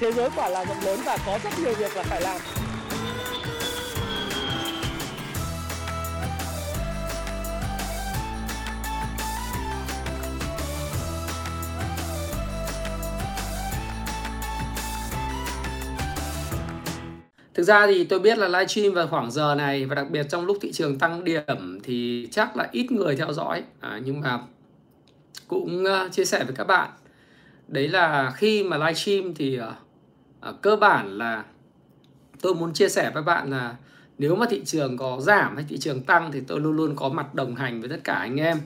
thế giới quả là rộng lớn và có rất nhiều việc là phải làm. Thực ra thì tôi biết là livestream vào khoảng giờ này và đặc biệt trong lúc thị trường tăng điểm thì chắc là ít người theo dõi. À, nhưng mà cũng ờ, chia sẻ với các bạn. Đấy là khi mà livestream thì ờ, à, cơ bản là tôi muốn chia sẻ với bạn là nếu mà thị trường có giảm hay thị trường tăng thì tôi luôn luôn có mặt đồng hành với tất cả anh em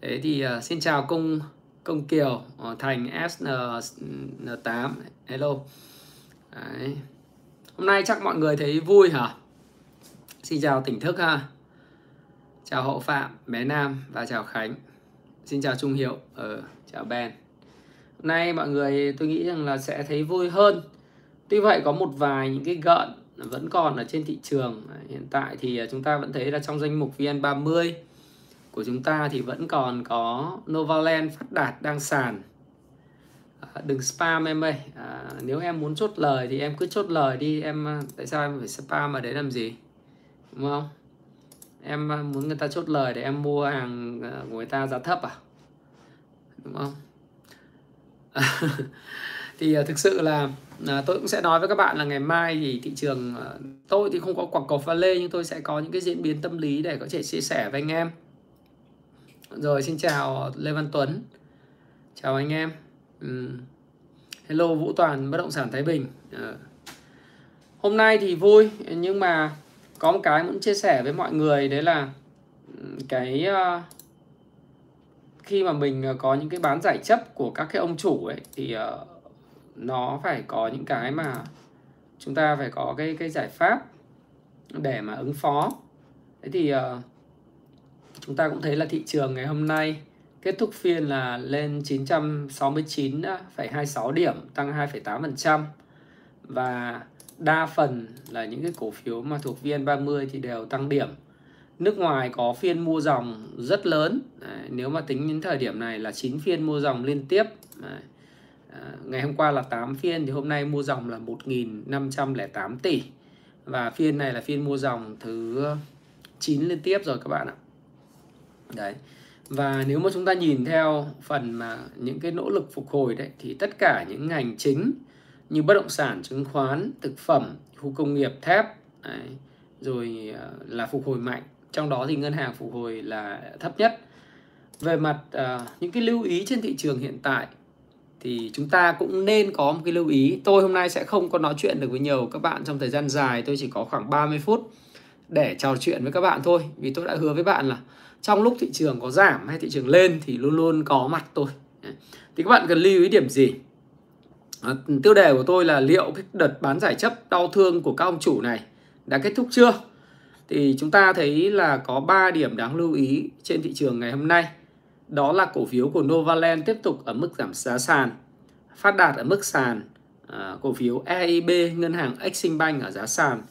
thế thì uh, xin chào công công kiều uh, thành sn8 hello đấy Hôm nay chắc mọi người thấy vui hả? Xin chào tỉnh thức ha. Chào Hậu Phạm, bé Nam và chào Khánh. Xin chào Trung Hiệu, ờ, chào Ben. Hôm nay mọi người tôi nghĩ rằng là sẽ thấy vui hơn. Tuy vậy có một vài những cái gợn vẫn còn ở trên thị trường. Hiện tại thì à, chúng ta vẫn thấy là trong danh mục VN30 của chúng ta thì vẫn còn có Novaland phát đạt đang sàn. À, đừng spam em ơi. À, nếu em muốn chốt lời thì em cứ chốt lời đi. Em à, tại sao em phải spam mà đấy làm gì? Đúng không? Em muốn người ta chốt lời để em mua hàng của người ta giá thấp à? Đúng không? Thì thực sự là Ờ, tôi cũng sẽ nói với các bạn là ngày mai thì thị trường ờ, tôi thì không có quảng cầu pha lê nhưng tôi sẽ có những cái diễn biến tâm lý để có thể chia sẻ với anh em rồi xin chào Lê Văn Tuấn chào anh em Ừ. Hello Vũ Toàn bất động sản Thái Bình à. Hôm nay thì vui nhưng mà có một cái muốn chia sẻ với mọi người đấy là cái uh, khi mà mình có những cái bán giải chấp của các cái ông chủ ấy thì uh, nó phải có những cái mà chúng ta phải có cái cái giải pháp để mà ứng phó thế thì uh, chúng ta cũng thấy là thị trường ngày hôm nay Kết thúc phiên là lên 969,26 điểm, tăng 2,8%. Và đa phần là những cái cổ phiếu mà thuộc VN30 thì đều tăng điểm. Nước ngoài có phiên mua dòng rất lớn. Đấy, nếu mà tính đến thời điểm này là 9 phiên mua dòng liên tiếp. Đấy. À, ngày hôm qua là 8 phiên thì hôm nay mua dòng là 1.508 tỷ. Và phiên này là phiên mua dòng thứ 9 liên tiếp rồi các bạn ạ. Đấy và nếu mà chúng ta nhìn theo phần mà những cái nỗ lực phục hồi đấy thì tất cả những ngành chính như bất động sản chứng khoán thực phẩm khu công nghiệp thép đấy, rồi à, là phục hồi mạnh trong đó thì ngân hàng phục hồi là thấp nhất về mặt uh, những cái lưu ý trên thị trường hiện tại thì chúng ta cũng nên có một cái lưu ý. Tôi hôm nay sẽ không có nói chuyện được với nhiều các bạn trong thời gian dài tôi chỉ có khoảng 30 phút để trò chuyện với các bạn thôi vì tôi đã hứa với bạn là trong lúc thị trường có giảm hay thị trường lên thì luôn luôn có mặt tôi. Thì các bạn cần lưu ý điểm gì? À, tiêu đề của tôi là liệu cái đợt bán giải chấp đau thương của các ông chủ này đã kết thúc chưa? Thì chúng ta thấy là có 3 điểm đáng lưu ý trên thị trường ngày hôm nay đó là cổ phiếu của Novaland tiếp tục ở mức giảm giá sàn phát đạt ở mức sàn à, cổ phiếu EIB ngân hàng Eximbank ở giá sàn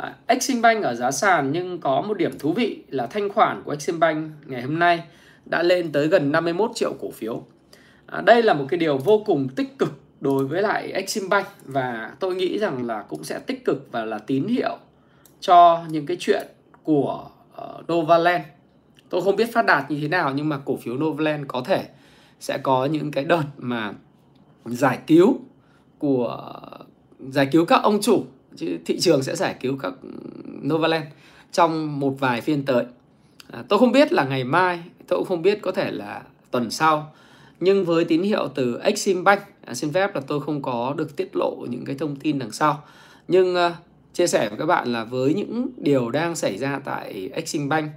À, Eximbank ở giá sàn nhưng có một điểm thú vị là thanh khoản của Eximbank ngày hôm nay đã lên tới gần 51 triệu cổ phiếu. À, đây là một cái điều vô cùng tích cực đối với lại Eximbank và tôi nghĩ rằng là cũng sẽ tích cực và là tín hiệu cho những cái chuyện của uh, Novaland. Tôi không biết phát đạt như thế nào nhưng mà cổ phiếu Novaland có thể sẽ có những cái đợt mà giải cứu của giải cứu các ông chủ chứ thị trường sẽ giải cứu các Novaland trong một vài phiên tới. À, tôi không biết là ngày mai tôi cũng không biết có thể là tuần sau nhưng với tín hiệu từ Exim Bank à, xin phép là tôi không có được tiết lộ những cái thông tin đằng sau. Nhưng uh, chia sẻ với các bạn là với những điều đang xảy ra tại Exim Bank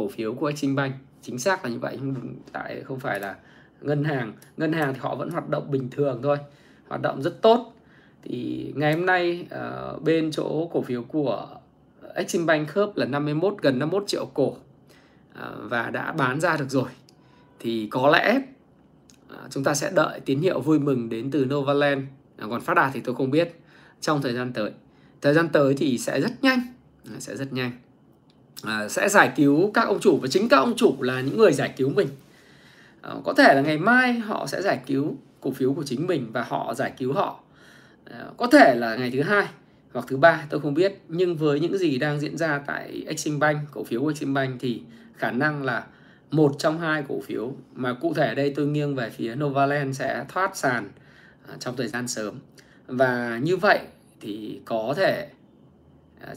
cổ phiếu của Exim Bank. Chính xác là như vậy nhưng tại không phải là ngân hàng. Ngân hàng thì họ vẫn hoạt động bình thường thôi hoạt động rất tốt. Thì ngày hôm nay uh, bên chỗ cổ phiếu của Exim Bank khớp là 51 gần 51 triệu cổ uh, và đã bán ra được rồi. Thì có lẽ uh, chúng ta sẽ đợi tín hiệu vui mừng đến từ Novaland. Uh, còn phát đạt thì tôi không biết trong thời gian tới. Thời gian tới thì sẽ rất nhanh. Sẽ rất nhanh. À, sẽ giải cứu các ông chủ, và chính các ông chủ là những người giải cứu mình. À, có thể là ngày mai họ sẽ giải cứu cổ phiếu của chính mình và họ giải cứu họ. À, có thể là ngày thứ hai hoặc thứ ba, tôi không biết. Nhưng với những gì đang diễn ra tại Exim Bank, cổ phiếu của Exim Bank thì khả năng là một trong hai cổ phiếu. Mà cụ thể đây tôi nghiêng về phía Novaland sẽ thoát sàn trong thời gian sớm. Và như vậy thì có thể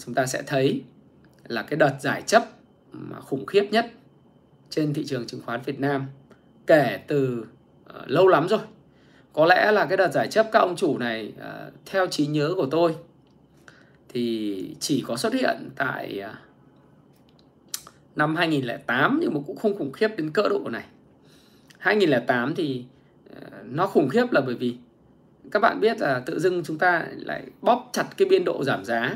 chúng ta sẽ thấy là cái đợt giải chấp mà khủng khiếp nhất trên thị trường chứng khoán Việt Nam kể từ uh, lâu lắm rồi. Có lẽ là cái đợt giải chấp các ông chủ này uh, theo trí nhớ của tôi thì chỉ có xuất hiện tại uh, năm 2008 nhưng mà cũng không khủng khiếp đến cỡ độ này. 2008 thì uh, nó khủng khiếp là bởi vì các bạn biết là tự dưng chúng ta lại bóp chặt cái biên độ giảm giá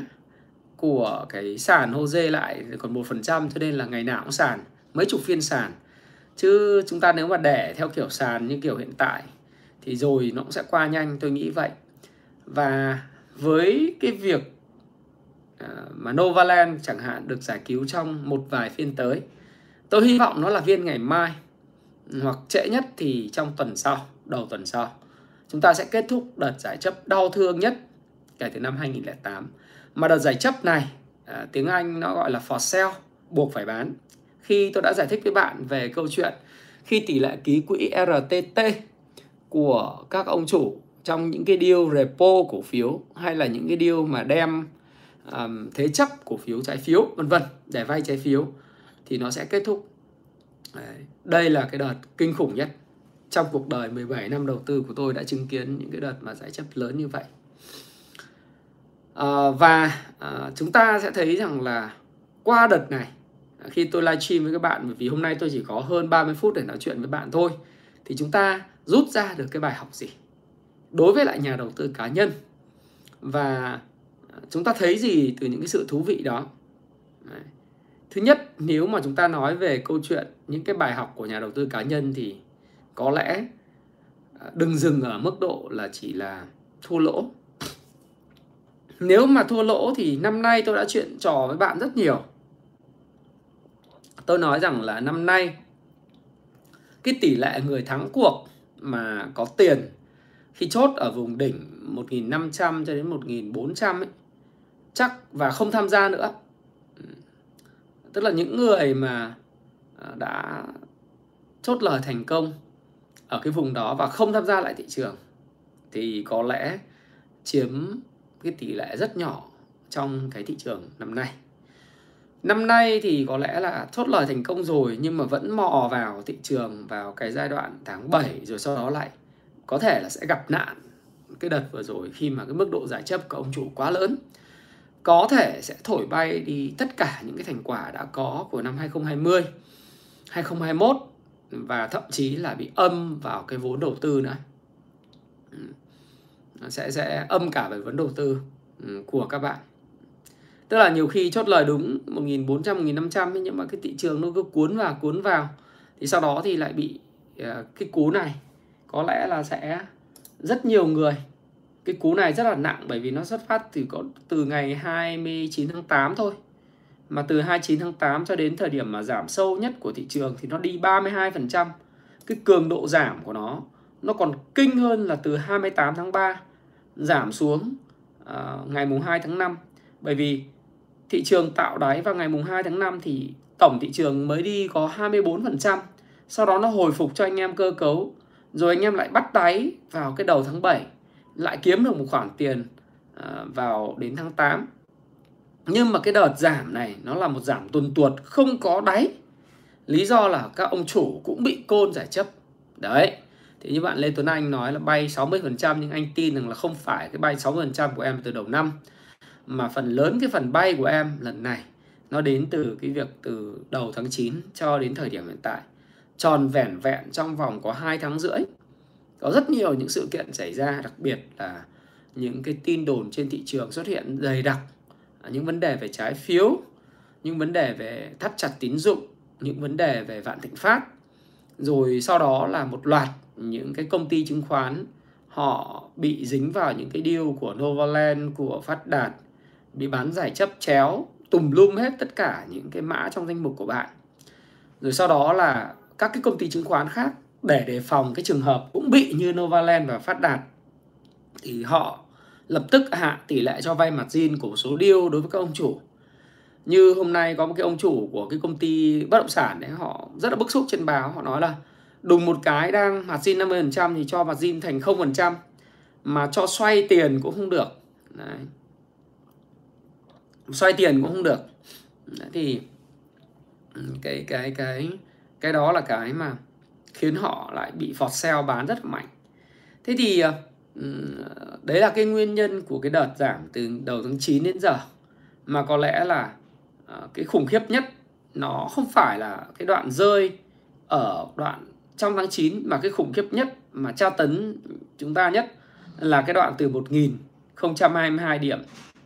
của cái sàn HOSE lại còn một phần trăm, cho nên là ngày nào cũng sàn, mấy chục phiên sàn. Chứ chúng ta nếu mà để theo kiểu sàn như kiểu hiện tại thì rồi nó cũng sẽ qua nhanh, tôi nghĩ vậy. Và với cái việc ờ, mà Novaland chẳng hạn được giải cứu trong một vài phiên tới, tôi hy vọng nó là viên ngày mai, hoặc trễ nhất thì trong tuần sau, đầu tuần sau. Chúng ta sẽ kết thúc đợt giải chấp đau thương nhất kể từ năm 2008 mà đợt giải chấp này à, tiếng Anh nó gọi là for sale buộc phải bán khi tôi đã giải thích với bạn về câu chuyện khi tỷ lệ ký quỹ RTT của các ông chủ trong những cái deal repo cổ phiếu hay là những cái deal mà đem um, thế chấp cổ phiếu trái phiếu vân vân để vay trái phiếu thì nó sẽ kết thúc Đấy. đây là cái đợt kinh khủng nhất trong cuộc đời 17 năm đầu tư của tôi đã chứng kiến những cái đợt mà giải chấp lớn như vậy à, và à, chúng ta sẽ thấy rằng là qua đợt này ờ, khi tôi livestream với các bạn bởi vì hôm nay tôi chỉ có hơn 30 phút để nói chuyện với bạn thôi thì chúng ta rút ra được cái bài học gì đối với lại nhà đầu tư cá nhân? Và chúng ta thấy gì từ những cái sự thú vị đó? Đấy. thứ nhất nếu mà chúng ta nói về câu chuyện những cái bài học của nhà đầu tư cá nhân thì có lẽ đừng dừng ở mức độ là chỉ là thua lỗ nếu mà thua lỗ thì năm nay tôi đã chuyện trò với bạn rất nhiều. Tôi nói rằng là năm nay, cái tỷ lệ người thắng cuộc mà có tiền khi chốt ở vùng đỉnh 1.500 cho đến 1.400 ấy, chắc và không tham gia nữa. Ừ. Tức là những người mà à, đã chốt lời thành công ở cái vùng đó và không tham gia lại thị trường thì có lẽ chiếm cái tỷ lệ rất nhỏ trong cái thị trường năm nay. Năm nay thì có lẽ là chốt lời thành công rồi nhưng mà vẫn mò vào thị trường vào cái giai đoạn tháng 7 rồi sau đó lại có thể là sẽ gặp nạn cái đợt vừa rồi khi mà cái mức độ giải chấp của ông chủ quá lớn. Có thể sẽ thổi bay đi tất cả những cái thành quả đã có của năm 2020, 2021 và thậm chí là bị âm vào cái vốn đầu tư nữa. Ừ. Nó sẽ sẽ âm cả về vấn đầu tư ừ, của các bạn. Tức là nhiều khi chốt lời đúng 1400 1500 nhưng mà cái thị trường nó cứ cuốn vào cuốn vào. Thì sau đó thì lại bị ờ, cái cú này, có lẽ là sẽ rất nhiều người, cái cú này rất là nặng bởi vì nó xuất phát từ có, từ ngày 29 tháng 8 thôi. Mà từ 29 tháng 8 cho đến thời điểm mà giảm sâu nhất của thị trường thì nó đi 32% cái cường độ giảm của nó nó còn kinh hơn là từ 28 tháng 3 giảm xuống uh, ngày mùng 2 tháng 5 bởi vì thị trường tạo đáy vào ngày mùng 2 tháng 5 thì tổng thị trường mới đi có 24%. Sau đó nó hồi phục cho anh em cơ cấu. Rồi anh em lại bắt đáy vào cái đầu tháng 7. Lại kiếm được một khoản tiền uh, vào đến tháng 8. Nhưng mà cái đợt giảm này nó là một giảm tuần tuột không có đáy. Lý do là các ông chủ cũng bị côn giải chấp. Đấy. Thì như bạn Lê Tuấn Anh nói là bay 60% nhưng anh tin rằng là không phải cái bay 60% của em từ đầu năm. Mà phần lớn cái phần bay của em lần này, nó đến từ cái việc từ đầu tháng 9 cho đến thời điểm hiện tại. Tròn vẻn vẹn trong vòng có 2 tháng rưỡi. Có rất nhiều những sự kiện xảy ra, đặc biệt là những cái tin đồn trên thị trường xuất hiện dày đặc. Những vấn đề về trái phiếu, những vấn đề về thắt chặt tín dụng, những vấn đề về vạn thịnh phát rồi sau đó là một loạt những cái công ty chứng khoán, họ bị dính vào những cái deal của Novaland, của Phát Đạt, bị bán giải chấp chéo, tùm lum hết tất cả những cái mã trong danh mục của bạn. Rồi sau đó là các cái công ty chứng khoán khác để đề phòng cái trường hợp cũng bị như Novaland và Phát Đạt, thì họ lập tức hạ tỷ lệ cho vay margin của số deal đối với các ông chủ như hôm nay có một cái ông chủ của cái công ty bất động sản đấy họ rất là bức xúc trên báo. Họ nói là đùng một cái đang margin 50% thì cho margin thành 0% mà cho xoay tiền cũng không được. Đấy. xoay tiền cũng không được. Đấy, thì cái cái cái cái đó là cái mà khiến họ lại bị phọt sale bán rất là mạnh. Thế thì ờ, đấy là cái nguyên nhân của cái đợt giảm từ đầu tháng 9 đến giờ. Mà có lẽ là Ờ, cái khủng khiếp nhất nó không phải là cái đoạn rơi ở đoạn trong tháng 9 mà cái khủng khiếp nhất mà tra tấn chúng ta nhất là cái đoạn từ 1022 điểm.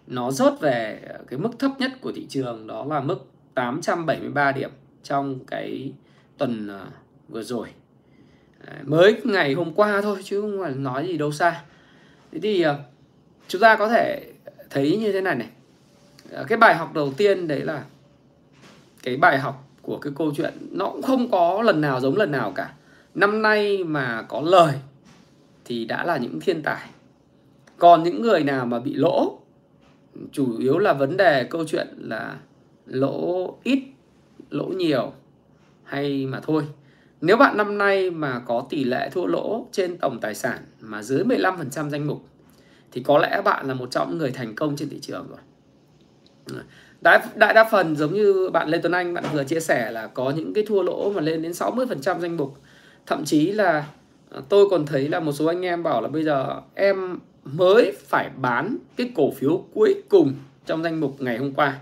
Nó rớt về cái mức thấp nhất của thị trường, đó là mức 873 điểm trong cái tuần ờ, vừa rồi. Mới ngày hôm qua thôi, chứ không phải nói gì đâu xa. Thế thì ờ, chúng ta có thể thấy như thế này này. Ờ, cái bài học đầu tiên đấy là cái bài học của cái câu chuyện nó cũng không có lần nào giống lần nào cả. Năm nay mà có lời thì đã là những thiên tài. Còn những người nào mà bị lỗ, chủ yếu là vấn đề câu chuyện là lỗ ít, lỗ nhiều hay mà thôi. Nếu bạn năm nay mà có tỷ lệ thua lỗ trên tổng tài sản mà dưới 15% danh mục thì có lẽ bạn là một trong những người thành công trên thị trường rồi. Đại, đại đa phần giống như bạn Lê Tuấn Anh bạn vừa chia sẻ là có những cái thua lỗ mà lên đến 60% danh mục. Thậm chí là à, tôi còn thấy là một số anh em bảo là bây giờ em mới phải bán cái cổ phiếu cuối cùng trong danh mục ngày hôm qua.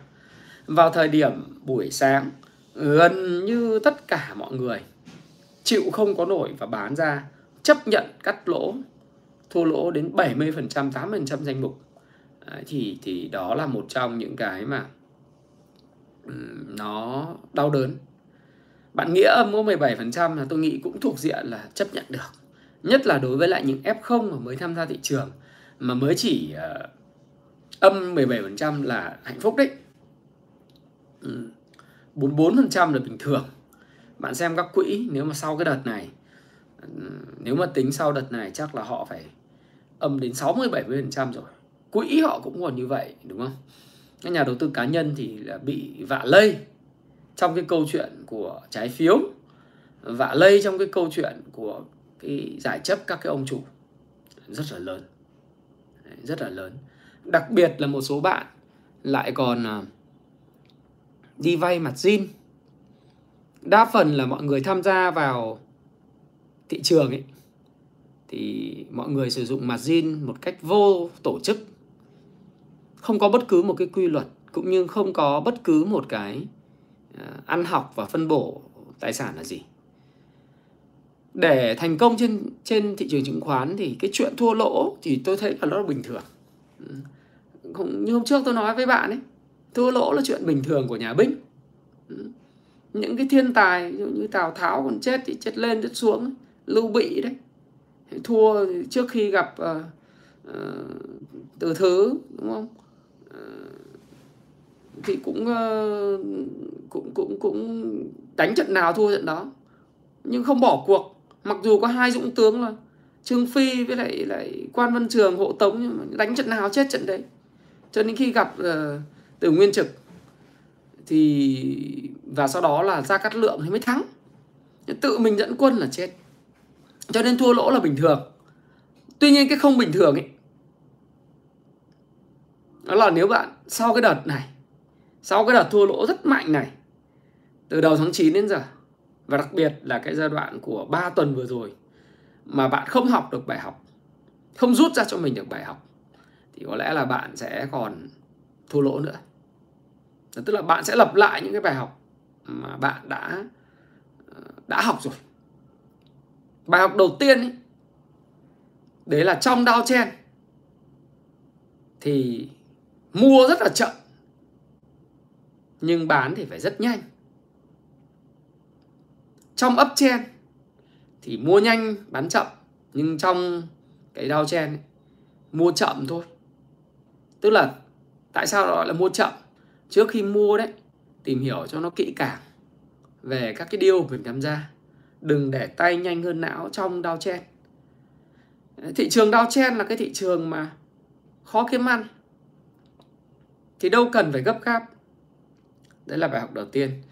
Vào thời điểm buổi sáng gần như tất cả mọi người chịu không có nổi và bán ra chấp nhận cắt lỗ thua lỗ đến 70% 80% danh mục Đấy, thì thì đó là một trong những cái mà um, nó đau đớn bạn nghĩa âm có 17% là tôi nghĩ cũng thuộc diện là chấp nhận được nhất là đối với lại những F0 mà mới tham gia thị trường mà mới chỉ uh, âm 17% là hạnh phúc đấy ừ. 44% là bình thường bạn xem các quỹ nếu mà sau cái đợt này ừ, nếu mà tính sau đợt này chắc là họ phải âm đến 60 70% rồi. Quỹ họ cũng còn như vậy đúng không? Các nhà đầu tư cá nhân thì là bị vạ lây trong cái câu chuyện của trái phiếu, vạ lây trong cái câu chuyện của cái giải chấp các cái ông chủ rất là lớn. Rất là lớn. Đặc biệt là một số bạn lại còn à, đi vay mặt zin đa phần là mọi người tham gia vào thị trường ấy thì mọi người sử dụng margin một cách vô tổ chức không có bất cứ một cái quy luật cũng như không có bất cứ một cái à, ăn học và phân bổ tài sản là gì. Để thành công trên trên thị trường chứng khoán thì cái chuyện thua lỗ thì tôi thấy là nó bình thường. Ừ. Không như hôm trước tôi nói với bạn ấy thua lỗ là chuyện bình thường của nhà binh ừ. những cái thiên tài như Tào Tháo còn chết thì chết lên chết xuống Lưu Bị đấy. Thua trước khi gặp uh, uh, từ thứ đúng không? uh, Ờ, thì cũng ờ, cũng cũng cũng đánh trận nào thua trận đó. Nhưng không bỏ cuộc. Mặc dù có hai dũng tướng là trương phi với lại lại quan văn trường hộ tống nhưng mà đánh trận nào chết trận đấy. Cho đến khi gặp uh, từ nguyên trực thì và sau đó là ra cắt lượng thì mới thắng. Tự mình dẫn quân là chết. Cho nên thua lỗ là bình thường. Tuy nhiên cái không bình thường ấy đó là nếu bạn sau cái đợt này sau cái đợt thua lỗ rất mạnh này từ đầu tháng 9 đến giờ và đặc biệt là cái giai đoạn của 3 tuần vừa rồi mà bạn không học được bài học không rút ra cho mình được bài học thì có lẽ là bạn sẽ còn thua lỗ nữa. Tức là bạn sẽ lặp lại những cái bài học mà bạn đã đã học rồi. Bài học đầu tiên ấy, đấy là trong đao chen thì mua rất là chậm. Nhưng bán thì phải rất nhanh. Trong ấp chen thì mua nhanh bán chậm. Nhưng trong cái đao chen ấy, mua chậm thôi. Tức là tại sao gọi là mua chậm? Trước khi mua đấy tìm hiểu cho nó kỹ càng về các cái điều mình tham gia. Đừng để tay nhanh hơn não trong đao chen thị trường đao chen là cái thị trường mà khó kiếm ăn thì đâu cần phải gấp gáp. Đấy là bài học đầu tiên.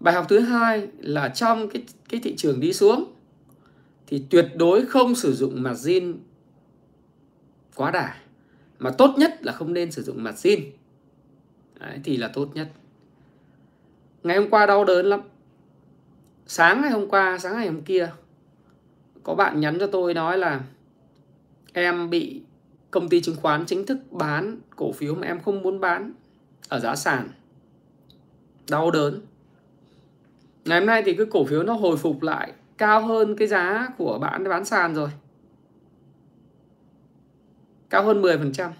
Bài học thứ hai là trong cái cái thị trường đi xuống thì tuyệt đối không sử dụng margin quá đà mà tốt nhất là không nên sử dụng margin. Đấy, thì là tốt nhất. Ngày hôm qua đau đớn lắm. Sáng ngày hôm qua sáng ngày hôm kia có bạn nhắn cho tôi nói là em bị công ty chứng khoán chính thức bán cổ phiếu mà em không muốn bán ở giá sàn. Đau đớn. Ngày hôm nay thì cái cổ phiếu nó hồi phục lại cao hơn cái giá của bạn bán sàn rồi. Cao hơn 10%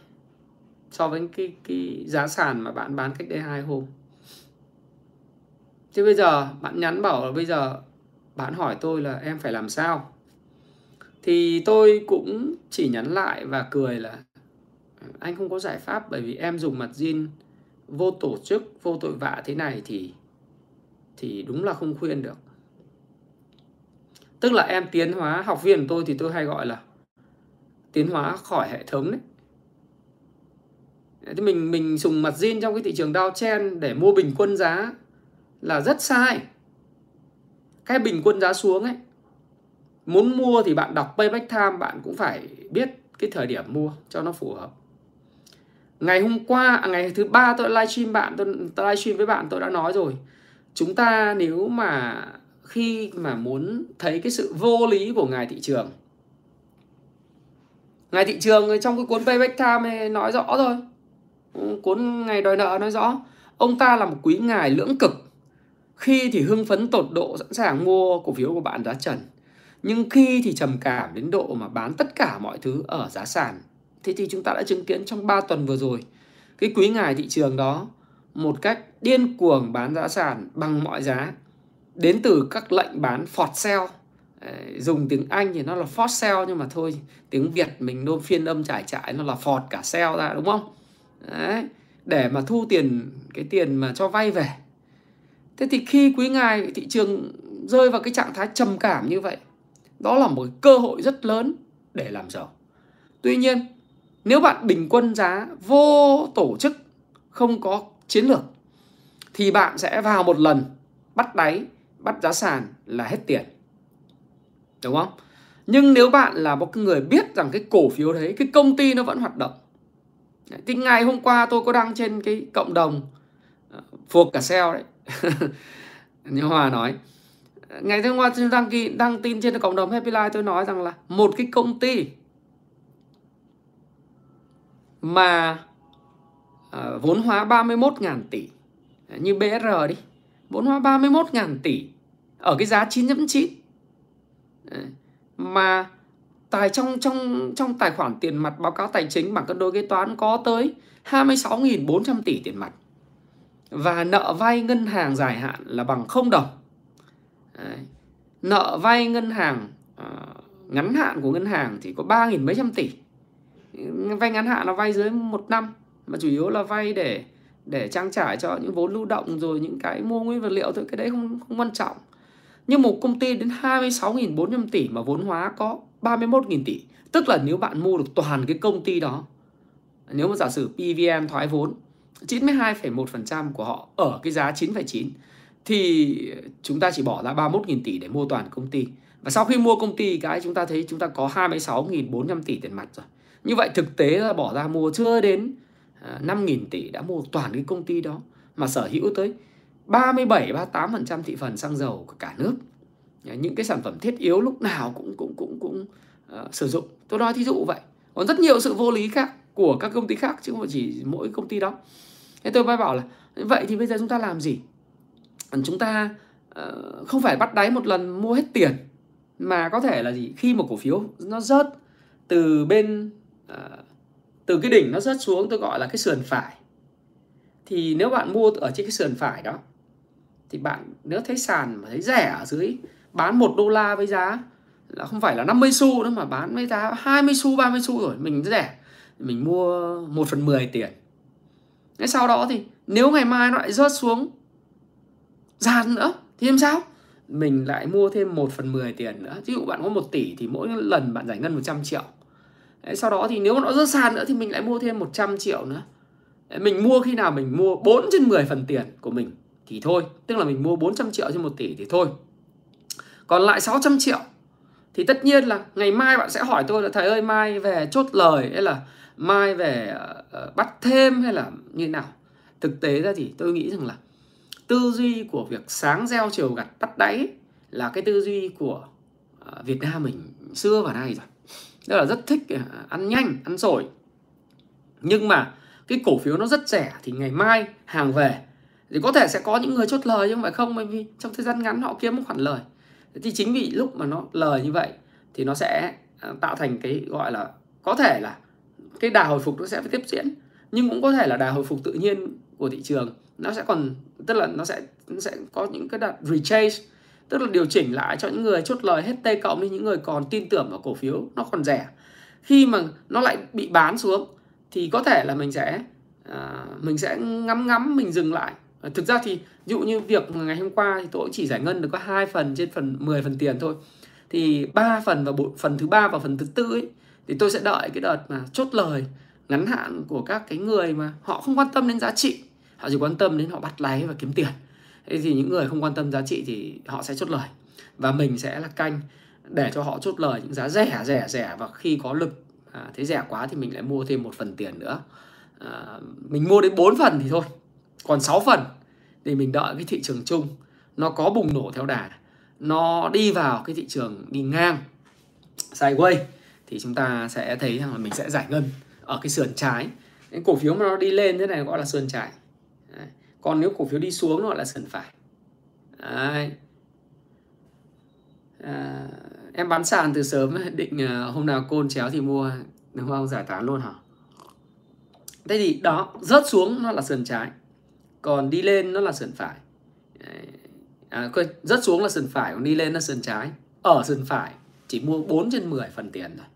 so với cái cái giá sàn mà bạn bán cách đây hai hôm. Thế bây giờ bạn nhắn bảo là bây giờ bạn hỏi tôi là em phải làm sao? Thì tôi cũng chỉ nhắn lại và cười là ừ, anh không có giải pháp bởi vì em dùng mặt zin vô tổ chức, vô tội vạ thế này thì thì đúng là không khuyên được. Tức là em tiến hóa học viên của tôi thì tôi hay gọi là tiến hóa khỏi hệ thống đấy. Thì mình mình dùng mặt zin trong cái thị trường Dow Chen để mua bình quân giá là rất sai cái bình quân giá xuống ấy muốn mua thì bạn đọc payback time bạn cũng phải biết cái thời điểm mua cho nó phù hợp. Ngày hôm qua à, ngày thứ ba tôi livestream bạn tôi, tôi livestream với bạn tôi đã nói rồi. Chúng ta nếu mà khi mà muốn thấy cái sự vô lý của ngài thị trường ngài thị trường trong cái cuốn payback time nói rõ rồi cuốn ngày đòi nợ nói rõ ông ta là một quý ngài lưỡng cực. Khi thì hưng phấn tột độ sẵn sàng mua cổ phiếu của bạn giá trần. Nhưng khi thì trầm cảm đến độ mà bán tất cả mọi thứ ở giá sàn. Thế thì chúng ta đã chứng kiến trong 3 tuần vừa rồi. Cái quý ngài thị trường đó một cách điên cuồng bán giá sàn bằng mọi giá. Đến từ các lệnh bán phọt sell. Dùng tiếng Anh thì nó là force sell nhưng mà thôi tiếng Việt mình nôm phiên âm trải trải nó là phọt cả sell ra đúng không? Đấy. Để mà thu tiền cái tiền mà cho vay về Thế thì khi quý ngài thị trường rơi vào cái trạng thái trầm cảm như vậy, đó là một cơ hội rất lớn để làm giàu. Tuy nhiên, nếu bạn bình quân giá vô tổ chức, không có chiến lược, thì bạn sẽ vào một lần bắt đáy, bắt giá sàn là hết tiền. Đúng không? Nhưng nếu bạn là một người biết rằng cái cổ phiếu đấy, cái công ty nó vẫn hoạt động. Thì ngày hôm qua tôi có đăng trên cái cộng đồng ờ, Phục cả sale đấy như Hòa nói ngày hôm qua tôi đăng ký đăng tin trên cộng đồng Happy Life tôi nói rằng là một cái công ty mà uh, vốn hóa 31.000 tỷ như BR đi vốn hóa 31.000 tỷ ở cái giá 9.9 mà tài trong trong trong tài khoản tiền mặt báo cáo tài chính bằng cân đối kế toán có tới 26.400 tỷ tiền mặt. Và nợ vay ngân hàng dài hạn là bằng không đồng. Đấy. nợ vay ngân hàng uh, ngắn hạn của ngân hàng thì có ba nghìn mấy trăm tỷ vay ngắn hạn là vay dưới một năm mà chủ yếu là vay để để trang trải cho những vốn lưu động rồi những cái mua nguyên vật liệu thôi cái đấy không không quan trọng nhưng một công ty đến 26.400 tỷ mà vốn hóa có 31.000 tỷ tức là nếu bạn mua được toàn cái công ty đó nếu mà giả sử PVM thoái vốn 92,1% của họ ở cái giá 9,9 thì chúng ta chỉ bỏ ra 31.000 tỷ để mua toàn công ty. Và sau khi mua công ty cái chúng ta thấy chúng ta có 26.400 tỷ tiền mặt rồi. Như vậy thực tế là bỏ ra mua chưa đến à, 5.000 tỷ đã mua toàn cái công ty đó mà sở hữu tới 37 38% thị phần xăng dầu của cả nước. Những cái sản phẩm thiết yếu lúc nào cũng cũng cũng cũng uh, sử dụng. Tôi nói thí dụ vậy. Còn rất nhiều sự vô lý khác của các công ty khác chứ không phải chỉ mỗi công ty đó thế tôi mới bảo là vậy thì bây giờ chúng ta làm gì chúng ta uh, không phải bắt đáy một lần mua hết tiền mà có thể là gì? Khi một cổ phiếu nó rớt từ bên uh, từ cái đỉnh nó rớt xuống tôi gọi là cái sườn phải. Thì nếu bạn mua ở trên cái sườn phải đó thì bạn nếu thấy sàn mà thấy rẻ ở dưới bán một đô la với giá là không phải là 50 xu nữa mà bán với giá 20 xu 30 xu rồi mình rẻ mình mua 1 phần 10 tiền. Thế sau đó thì nếu ngày mai nó lại rớt xuống dàn nữa thì làm sao? Mình lại mua thêm 1 phần 10 tiền nữa. Ví dụ bạn có 1 tỷ thì mỗi lần bạn giải ngân 100 triệu. Đấy, sau đó thì nếu nó rớt sàn nữa thì mình lại mua thêm 100 triệu nữa Đấy, mình mua khi nào mình mua 4 trên 10 phần tiền của mình thì thôi tức là mình mua 400 triệu trên 1 tỷ thì thôi còn lại 600 triệu thì tất nhiên là ngày mai bạn sẽ hỏi tôi là thầy ơi mai về chốt lời hay là mai về uh, bắt thêm hay là như nào thực tế ra thì tôi nghĩ rằng là tư duy của việc sáng gieo chiều gặt bắt đáy là cái tư duy của à, Việt Nam mình xưa và nay rồi. Tức là rất thích à, ăn nhanh, ăn sổi. Nhưng mà cái cổ phiếu nó rất rẻ thì ngày mai hàng về thì có thể sẽ có những người chốt lời chứ không phải không, bởi vì trong thời gian ngắn họ kiếm một khoản lời. Thì chính vì lúc mà nó lời như vậy thì nó sẽ à, tạo thành cái gọi là, có thể là cái đà hồi phục nó sẽ phải tiếp diễn. Nhưng cũng có thể là đà hồi phục tự nhiên của thị trường nó sẽ còn tức là nó sẽ nó sẽ có những cái đợt retrace tức là điều chỉnh lại cho những người chốt lời hết t cộng đi những người còn tin tưởng vào cổ phiếu nó còn rẻ. Khi mà nó lại bị bán xuống thì có thể là mình sẽ à, mình sẽ ngắm ngắm mình dừng lại. Thực ra thì ví dụ như việc ngày hôm qua thì tôi chỉ giải ngân được có hai phần trên phần 10 phần tiền thôi. Thì ba phần và bộ, phần thứ ba và phần thứ tư ấy thì tôi sẽ đợi cái đợt mà chốt lời ngắn hạn của các cái người mà họ không quan tâm đến giá trị họ chỉ quan tâm đến họ bắt láy và kiếm tiền. Thế thì những người không quan tâm giá trị thì họ sẽ chốt lời. Và mình sẽ là canh để cho họ chốt lời những giá rẻ rẻ rẻ. Và khi có lực à, thế rẻ quá thì mình lại mua thêm một phần tiền nữa. À, mình mua đến 4 phần thì thôi. Còn 6 phần thì mình đợi cái thị trường chung. Nó có bùng nổ theo đà. Nó đi vào cái thị trường đi ngang sideways thì chúng ta sẽ thấy rằng là mình sẽ giải ngân ở cái sườn trái. Cái cổ phiếu mà nó đi lên thế này gọi là sườn trái còn nếu cổ phiếu đi xuống nó gọi là sườn phải. Đấy. À, em bán sàn từ sớm định à, hôm nào côn chéo thì mua đúng không giải tán luôn hả? Thế thì đó rớt xuống nó là sườn trái còn đi lên nó là sườn phải. À, rớt xuống là sườn phải còn đi lên là sườn trái. Ở sườn phải chỉ mua 4 trên 10 phần tiền thôi.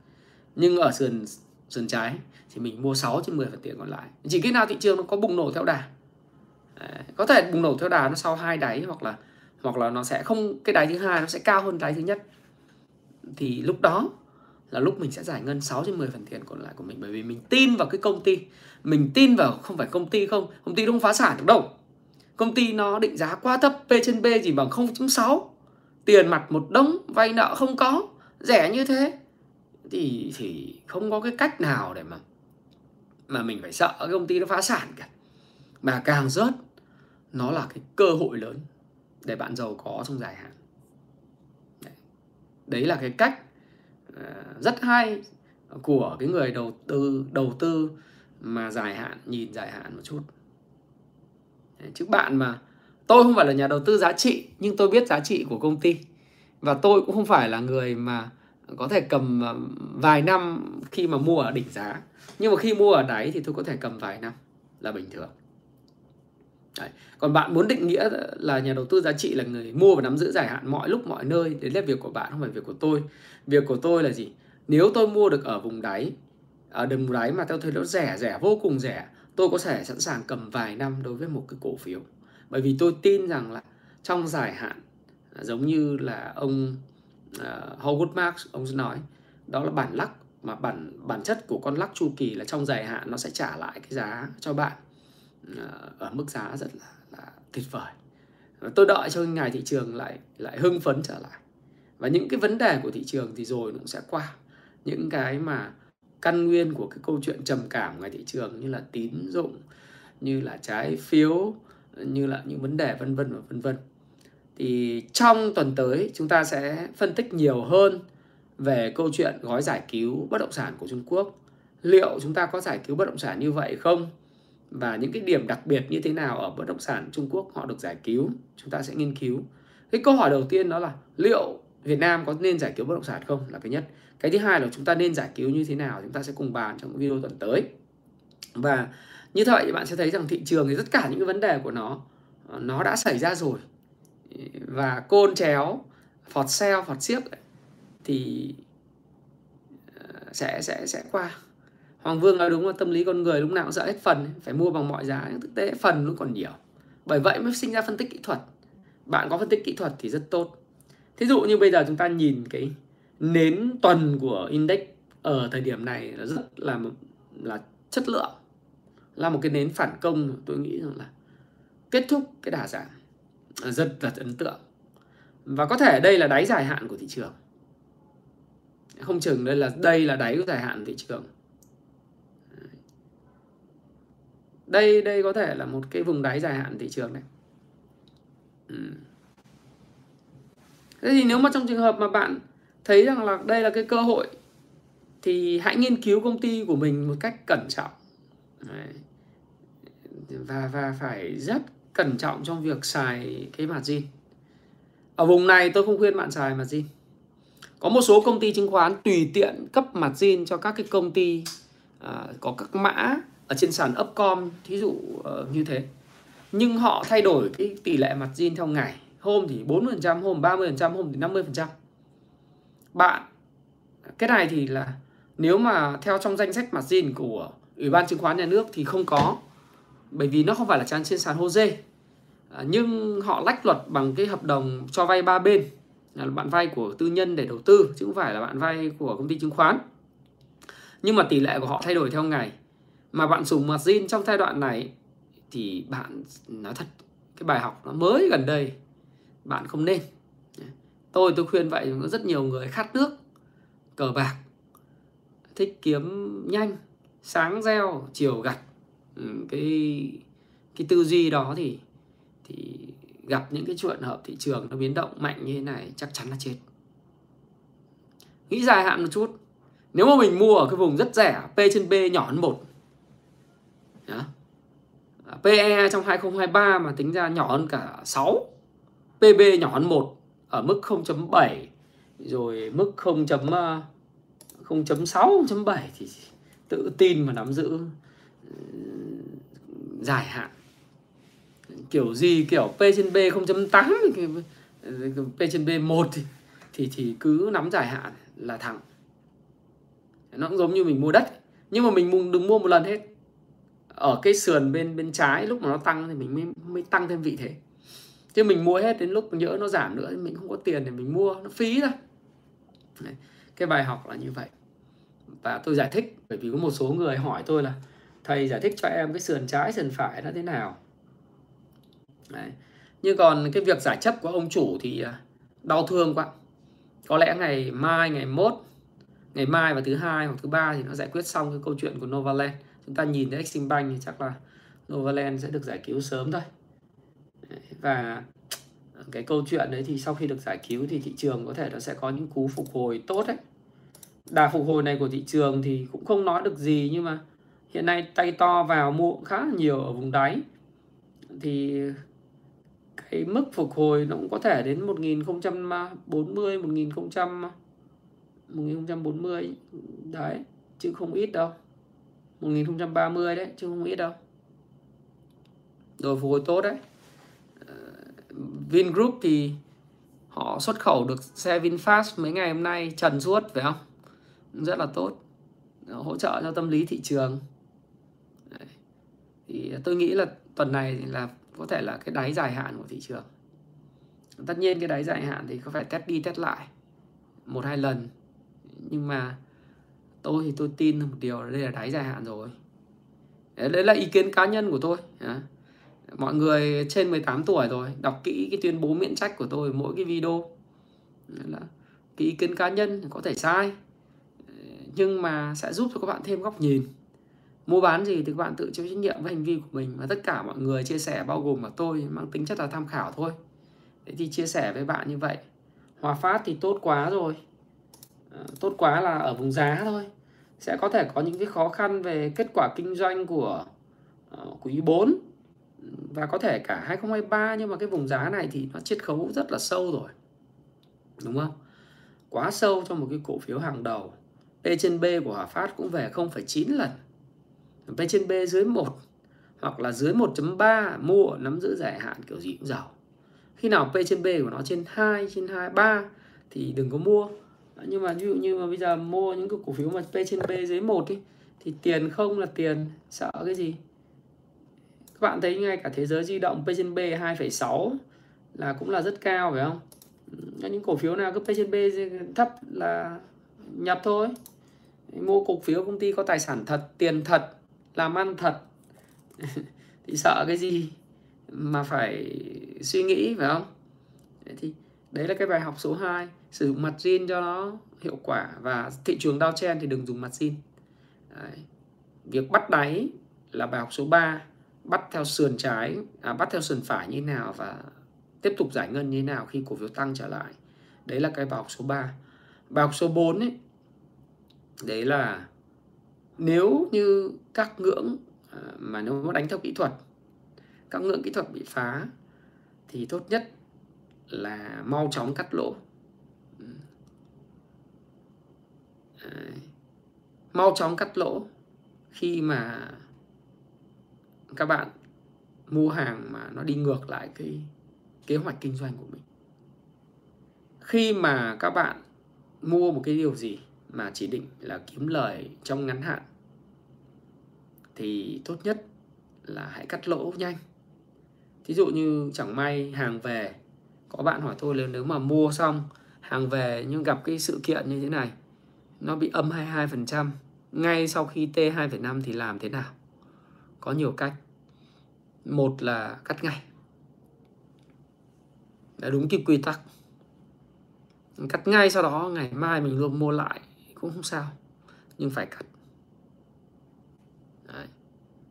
Nhưng ở sườn sườn trái thì mình mua 6 trên 10 phần tiền còn lại. Chỉ khi nào thị trường nó có bùng nổ theo đà có thể bùng nổ theo đà nó sau hai đáy hoặc là hoặc là nó sẽ không, cái đáy thứ hai nó sẽ cao hơn đáy thứ nhất. Thì lúc đó là lúc mình sẽ giải ngân 6 trên 10 phần tiền còn lại của mình. Bởi vì mình tin vào cái công ty. Mình tin vào không phải công ty không, công ty không phá sản được đâu. Công ty nó định giá quá thấp, P trên B chỉ bằng 0.6 tiền mặt một đống, vay nợ không có, rẻ như thế. Thì thì không có cái cách nào để mà mà mình phải sợ cái công ty nó phá sản cả mà càng rớt nó là cái cơ hội lớn để bạn giàu có trong dài hạn. Đấy, đấy là cái cách à, rất hay của cái người đầu tư đầu tư mà dài hạn nhìn dài hạn một chút. Chứ bạn mà tôi không phải là nhà đầu tư giá trị nhưng tôi biết giá trị của công ty. Và tôi cũng không phải là người mà có thể cầm à, vài năm khi mà mua ở đỉnh giá. Nhưng mà khi mua ở đáy thì tôi có thể cầm vài năm là bình thường. Đấy. còn bạn muốn định nghĩa là nhà đầu tư giá trị là người mua và nắm giữ dài hạn mọi lúc mọi nơi đấy là việc của bạn không phải việc của tôi. Việc của tôi là gì? Nếu tôi mua được ở vùng đáy à, ở vùng đáy mà tôi thấy nó rẻ rẻ vô cùng rẻ tôi có thể sẵn sàng cầm vài năm đối với một cái cổ phiếu. Bởi vì tôi tin rằng là trong dài hạn à, giống như là ông uh, Howard Marks ông nói đó là bản lắc mà bản bản chất của con lắc chu kỳ là trong dài hạn nó sẽ trả lại cái giá cho bạn ở mức giá rất là, là tuyệt vời. Và tôi đợi cho ngày thị trường lại lại hưng phấn trở lại. Và những cái vấn đề của thị trường thì rồi nó cũng sẽ qua. Những cái mà căn nguyên của cái câu chuyện trầm cảm ngoài thị trường như là tín dụng như là trái phiếu như là những vấn đề vân vân và vân vân. Thì trong tuần tới chúng ta sẽ phân tích nhiều hơn về câu chuyện gói giải cứu bất động sản của Trung Quốc. Liệu chúng ta có giải cứu bất động sản như vậy không và những cái điểm đặc biệt như thế nào ở bất động sản Trung Quốc họ được giải cứu, chúng ta sẽ nghiên cứu. Cái câu hỏi đầu tiên đó là liệu Việt Nam có nên giải cứu bất động sản không là cái nhất. Cái thứ hai là chúng ta nên giải cứu như thế nào, chúng ta sẽ cùng bàn trong video tuần tới. Và như vậy bạn sẽ thấy rằng thị trường thì tất cả những cái vấn đề của nó ờ, nó đã xảy ra rồi. Và côn chéo, phọt xeo phọt xiếc thì ờ, sẽ sẽ sẽ qua. Hoàng Vương nói đúng là tâm lý con người lúc nào cũng sợ hết phần, phải mua bằng mọi giá nhưng thực tế phần nó còn nhiều. Bởi vậy mới sinh ra phân tích kỹ thuật. Bạn có phân tích kỹ thuật thì rất tốt. Thí dụ như bây giờ chúng ta nhìn cái nến tuần của index ở thời điểm này là rất là là chất lượng. Là một cái nến phản công tôi nghĩ rằng là kết thúc cái đà giảm. Rất là ấn tượng. Và có thể đây là đáy dài hạn của thị trường. Không chừng đây là đây là đáy của dài hạn thị trường. Đây đây có thể là một cái vùng đáy dài hạn thị trường này ừ. thế thì nếu mà trong trường hợp mà bạn thấy rằng là đây là cái cơ hội thì hãy nghiên cứu công ty của mình một cách cẩn trọng Đấy. và và phải rất cẩn trọng trong việc xài cái margin ở vùng này tôi không khuyên bạn xài margin có một số công ty chứng khoán tùy tiện cấp margin cho các cái công ty uh, có các mã ở trên sàn upcom thí dụ uh, như thế. Nhưng họ thay đổi cái tỷ lệ mặt gin theo ngày. Hôm thì 40%, hôm 30%, hôm thì 50%. Bạn cái này thì là nếu mà theo trong danh sách mặt gin của Ủy ban chứng khoán nhà nước thì không có bởi vì nó không phải là trang trên sàn HOSE à, nhưng họ lách luật bằng cái hợp đồng cho vay ba bên. Là bạn vay của tư nhân để đầu tư chứ không phải là bạn vay của công ty chứng khoán. Nhưng mà tỷ lệ của họ thay đổi theo ngày mà bạn dùng margin trong giai đoạn này thì bạn, nói thật, cái bài học nó mới gần đây, bạn không nên. Tôi tôi khuyên vậy, có rất nhiều người khát nước, cờ bạc, thích kiếm nhanh, sáng gieo, chiều gặt. Ừ, cái cái tư duy đó thì thì gặp những cái chuyện hợp thị trường nó biến động mạnh như thế này, chắc chắn là chết. Nghĩ dài hạn một chút, nếu mà mình mua ở cái vùng rất rẻ, P trên B nhỏ hơn một đó. À, PE trong 2023 mà tính ra nhỏ hơn cả 6 PB nhỏ hơn 1 ở mức 0.7 rồi mức 0. 0.6 0.7 thì tự tin mà nắm giữ ừ, dài hạn kiểu gì kiểu P trên B 0.8 P trên B 1 thì, thì thì cứ nắm dài hạn là thẳng nó cũng giống như mình mua đất nhưng mà mình đừng mua một lần hết ở cái sườn bên bên trái lúc mà nó tăng thì mình mới, mới tăng thêm vị thế. Chứ mình mua hết đến lúc nhỡ nó giảm nữa thì mình không có tiền để mình mua nó phí ra cái bài học là như vậy. Và tôi giải thích bởi vì có một số người hỏi tôi là thầy giải thích cho em cái sườn trái sườn phải nó thế nào? Đấy. nhưng còn cái việc giải chấp của ông chủ thì à, đau thương quá. Có lẽ ngày mai ngày mốt ngày mai và thứ hai hoặc thứ ba thì nó giải quyết xong cái câu chuyện của Novaland chúng ta nhìn thấy Exim Bank thì chắc là Novaland sẽ được giải cứu sớm thôi. Và cái câu chuyện đấy thì sau khi được giải cứu thì thị trường có thể nó sẽ có những cú phục hồi tốt đấy. Đà phục hồi này của thị trường thì cũng không nói được gì nhưng mà hiện nay tay to vào mua khá là nhiều ở vùng đáy. Thì cái mức phục hồi nó cũng có thể đến 1040 1000 1040 đấy, chứ không ít đâu. 1030 đấy, chứ không ít đâu. Rồi phục hồi tốt đấy. Ờ, Vingroup thì họ xuất khẩu được xe VinFast mấy ngày hôm nay, trần suốt, phải không? Rất là tốt. Ờ, hỗ trợ cho tâm lý thị trường. Đấy. thì tôi nghĩ là tuần này là có thể là cái đáy dài hạn của thị trường. Tất nhiên cái đáy dài hạn thì có phải test đi test lại một hai lần. Nhưng mà tôi thì tôi tin một điều là đây là đáy dài hạn rồi. Đấy là ý kiến cá nhân của tôi mọi người trên 18 tuổi rồi, đọc kỹ cái tuyên bố miễn trách của tôi mỗi cái video. Là cái ý kiến cá nhân có thể sai, nhưng mà sẽ giúp cho các bạn thêm góc nhìn. Mua bán gì thì các bạn tự chịu trách nhiệm với hành vi của mình và tất cả mọi người chia sẻ bao gồm cả tôi mang tính chất là tham khảo thôi. Thế thì chia sẻ với bạn như vậy. Hòa phát thì tốt quá rồi. Ờ, tốt quá là ở vùng giá thôi. Sẽ có thể có những cái khó khăn về kết quả kinh doanh của ờ, quý 4 và có thể cả 2023 nhưng mà cái vùng giá này thì nó chiết khấu rất là sâu rồi. Đúng không? Quá sâu cho một cái cổ phiếu hàng đầu. P trên B của Hòa Phát cũng về 0,9 lần. P trên B dưới 1 hoặc là dưới 1.3 mua nắm giữ dài hạn kiểu gì cũng giàu. Khi nào P trên B của nó trên 2 trên 2 3 thì đừng có mua nhưng mà ví dụ như mà bây giờ mua những cái cổ phiếu mà P trên P dưới 1 ý, thì tiền không là tiền sợ cái gì? Các bạn thấy ngay cả thế giới di động P trên B 2,6 là cũng là rất cao phải không? Những cổ phiếu nào cứ P trên B thấp là nhập thôi. Mua cổ phiếu công ty có tài sản thật tiền thật làm ăn thật thì sợ cái gì mà phải suy nghĩ phải không? Thì đấy là cái bài học số 2 sử dụng mặt zin cho nó hiệu quả và thị trường downtrend thì đừng dùng mặt zin. Đấy. việc bắt đáy là bài học số 3 bắt theo sườn trái à, bắt theo sườn phải như thế nào và tiếp tục giải ngân như thế nào khi cổ phiếu tăng trở lại. Đấy là cái bài học số 3 bài học số 4 ấy đấy là nếu như các ngưỡng à, mà nếu mà đánh theo kỹ thuật các ngưỡng kỹ thuật bị phá thì tốt nhất là mau chóng cắt lỗ. Đấy. mau chóng cắt lỗ khi mà các bạn mua hàng mà nó đi ngược lại cái kế hoạch kinh doanh của mình khi mà các bạn mua một cái điều gì mà chỉ định là kiếm lời trong ngắn hạn, thì tốt nhất là hãy cắt lỗ nhanh thí dụ như chẳng may hàng về, có bạn hỏi tôi là nếu mà mua xong, hàng về nhưng gặp cái sự kiện như thế này nó bị âm 22% ngay sau khi T 2,5 thì làm thế nào? Có nhiều cách. Một là cắt ngay. Đã đúng cái quy tắc. Cắt ngay sau đó ngày mai mình luôn mua lại cũng không sao nhưng phải cắt. Đấy.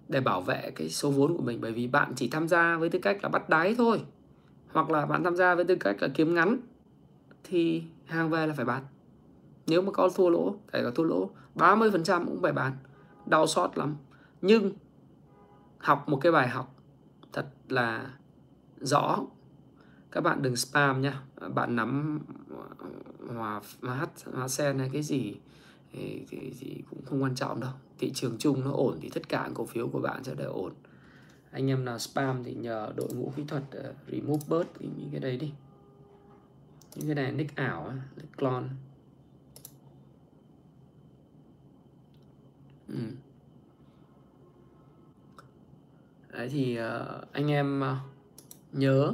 để bảo vệ cái số vốn của mình bởi vì bạn chỉ tham gia với tư cách là bắt đáy thôi hoặc là bạn tham gia với tư cách là kiếm ngắn thì hàng về là phải bán nếu mà có thua lỗ kể cả thua lỗ 30% cũng phải bán đau xót lắm. Nhưng học một cái bài học thật là rõ. Các bạn đừng spam nhá. Bạn nắm hòa hát hóa sen hay cái gì thì, thì, thì cũng không quan trọng đâu. Thị trường chung nó ổn thì tất cả cổ phiếu của bạn sẽ đều ổn. Anh em nào spam thì nhờ đội ngũ kỹ thuật uh, remove bớt những cái đấy đi. Những cái này nick ảo nick clone. Ừ. ừ. đấy thì uh, anh em uh, nhớ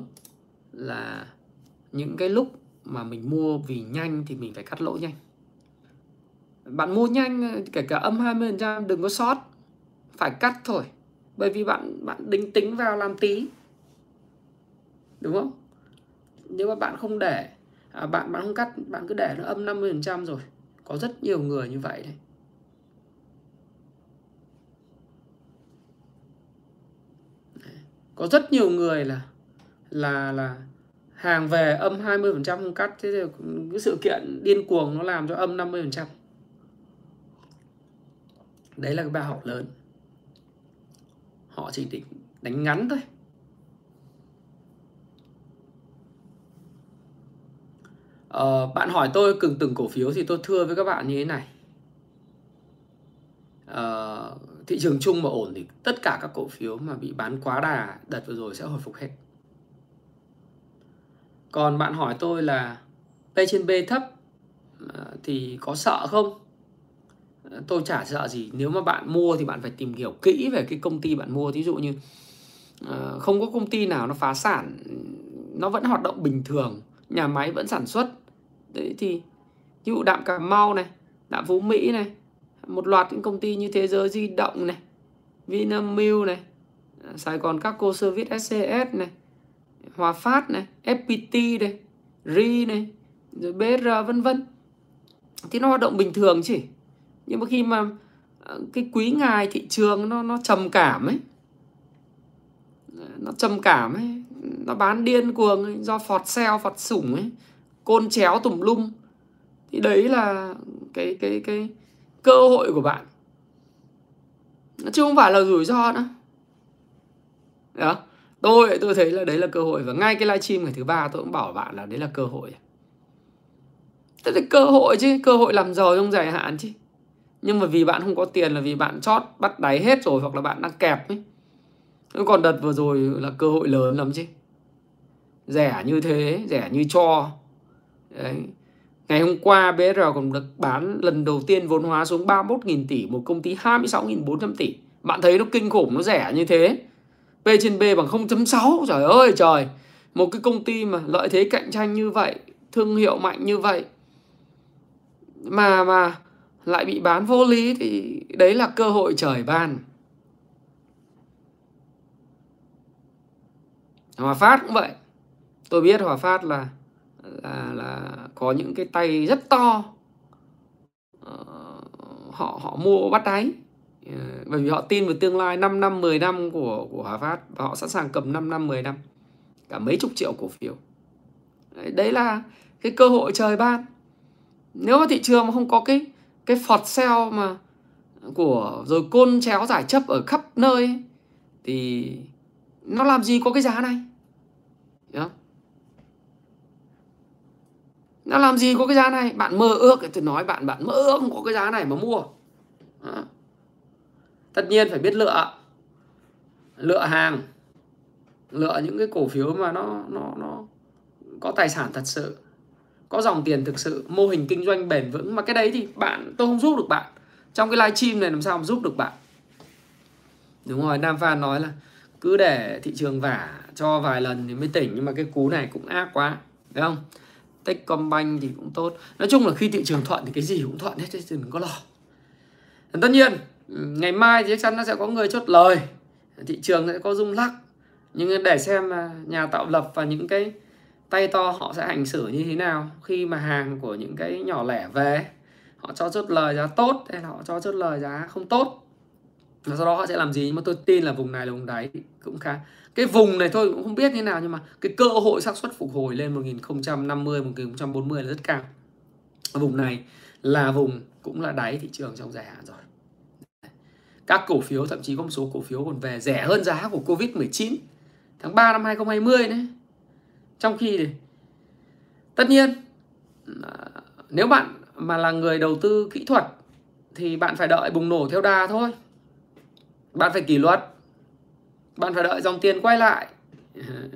là những cái lúc mà mình mua vì nhanh thì mình phải cắt lỗ nhanh. Bạn mua nhanh ờ, kể cả âm 20% đừng có sót phải cắt thôi. Bởi vì bạn bạn đính tính vào làm tí. Đúng không? Nếu mà bạn không để à, bạn bạn không cắt bạn cứ để nó âm 50% rồi. Có rất nhiều người như vậy đấy. Có rất nhiều người là là là hàng về âm 20% không cắt. Thế thì cái sự kiện điên cuồng nó làm cho âm 50% đấy là cái bài học lớn. Họ chỉ định đánh ngắn thôi. Ờ, bạn hỏi tôi từng từng cổ phiếu thì tôi thưa với các bạn như thế này. Ờ, thị trường chung mà ổn thì tất cả các cổ phiếu mà bị bán quá đà đợt vừa rồi sẽ hồi phục hết. Còn bạn hỏi tôi là P trên B thấp à, thì có sợ không? À, tôi chả sợ gì. Nếu mà bạn mua thì bạn phải tìm hiểu kỹ về cái công ty bạn mua. Thí dụ như à, không có công ty nào nó phá sản, nó vẫn hoạt động bình thường, nhà máy vẫn sản xuất. Đấy thì, ví dụ đạm cà mau này, đạm phú mỹ này một loạt những công ty như thế giới di động này vinamilk này sài gòn các cô service scs này hòa phát này fpt này ri này rồi br vân vân. Thì nó hoạt động bình thường chỉ nhưng mà khi mà ờ, cái quý ngài thị trường nó nó trầm cảm ấy nó trầm cảm ấy nó bán điên cuồng ấy, do phọt xeo phọt sủng ấy côn chéo tùm lum. Thì đấy là cái cái cái cơ hội của bạn. Chứ không phải là rủi ro nữa. Đó tôi tôi thấy là đấy là cơ hội và ngay cái livestream ngày thứ ba tôi cũng bảo bạn là đấy là cơ hội. Tức là cơ hội chứ, cơ hội làm giàu trong dài hạn chứ. Nhưng mà vì bạn không có tiền là vì bạn chót bắt đáy hết rồi hoặc là bạn đang kẹp ấy. Còn đợt vừa rồi là cơ hội lớn lắm chứ. Rẻ như thế, rẻ như cho. Đấy ngày hôm qua BR còn được bán lần đầu tiên vốn hóa xuống 31.000 tỷ, một công ty 26.400 tỷ. Bạn thấy nó kinh khủng, nó rẻ như thế. P trên B bằng 0.6 trời ơi, trời. Một cái công ty mà lợi thế cạnh tranh như vậy, thương hiệu mạnh như vậy, mà mà lại bị bán vô lý thì đấy là cơ hội trời ban. Hòa Phát cũng vậy. Tôi biết Hòa Phát là là là có những cái tay rất to. Ờ, họ họ mua bắt đáy. Ờ, bởi vì họ tin vào tương lai 5 năm 10 năm của của Hòa Phát và họ sẵn sàng cầm 5 năm 10 năm cả mấy chục triệu cổ phiếu. Đấy, là cái cơ hội trời ban. Nếu mà thị trường mà không có cái cái phọt sale mà của rồi côn chéo giải chấp ở khắp nơi ấy, thì nó làm gì có cái giá này? Đúng nó làm gì có cái giá này? Bạn mơ ước, tôi nói bạn bạn mơ ước không có cái giá này mà mua. Đó. tất nhiên phải biết lựa. Lựa hàng. Lựa những cái cổ phiếu mà nó nó nó có tài sản thật sự, có dòng tiền thực sự, mô hình kinh doanh bền vững. Mà cái đấy thì bạn, tôi không giúp được bạn. Trong cái live stream này làm sao mà giúp được bạn? Đúng rồi, Nam Phan nói là cứ để thị trường vả cho vài lần thì mới tỉnh. Nhưng mà cái cú này cũng ác quá. Phải không? Techcombank thì cũng tốt. Nói chung là khi thị trường thuận thì cái gì cũng thuận hết chứ đừng có lo. Tất nhiên ừ, ngày mai thì chắc chắn nó sẽ có người chốt lời. Thị trường sẽ có rung lắc. Nhưng để xem nhà tạo lập và những cái tay to họ sẽ hành xử như thế nào khi mà hàng của những cái nhỏ lẻ về. Họ cho chốt lời giá tốt hay là họ cho chốt lời giá không tốt. Và sau đó họ sẽ làm gì? Nhưng mà tôi tin là vùng này là vùng đáy cũng khá cái vùng này thôi cũng không biết như nào nhưng mà cái cơ hội xác suất phục hồi lên 1050 1140 là rất cao. Vùng này là vùng cũng là đáy thị trường trong dài hạn rồi. Các cổ phiếu, thậm chí có một số cổ phiếu còn về rẻ hơn giá của Covid-19 tháng 3 năm 2020 đấy. Trong khi thì tất nhiên à, nếu bạn mà là người đầu tư kỹ thuật thì bạn phải đợi bùng nổ theo đà thôi. Bạn phải kỷ luật bạn phải đợi dòng tiền quay lại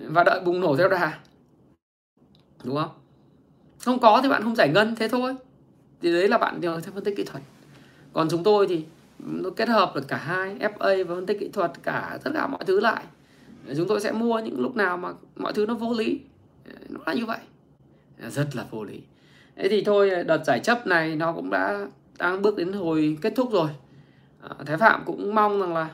và đợi bùng nổ theo đà đúng không? Không có thì bạn không giải ngân, thế thôi. Thì đấy là bạn theo phân tích kỹ thuật. Còn chúng tôi thì nó kết hợp được cả hai FA và phân tích kỹ thuật, cả tất cả mọi thứ lại. Chúng tôi sẽ mua những lúc nào mà mọi thứ nó vô lý. Nó là như vậy. Rất là vô lý. Thế thì thôi, đợt giải chấp này nó cũng đã đang bước đến hồi kết thúc rồi. À, Thái Phạm cũng mong rằng là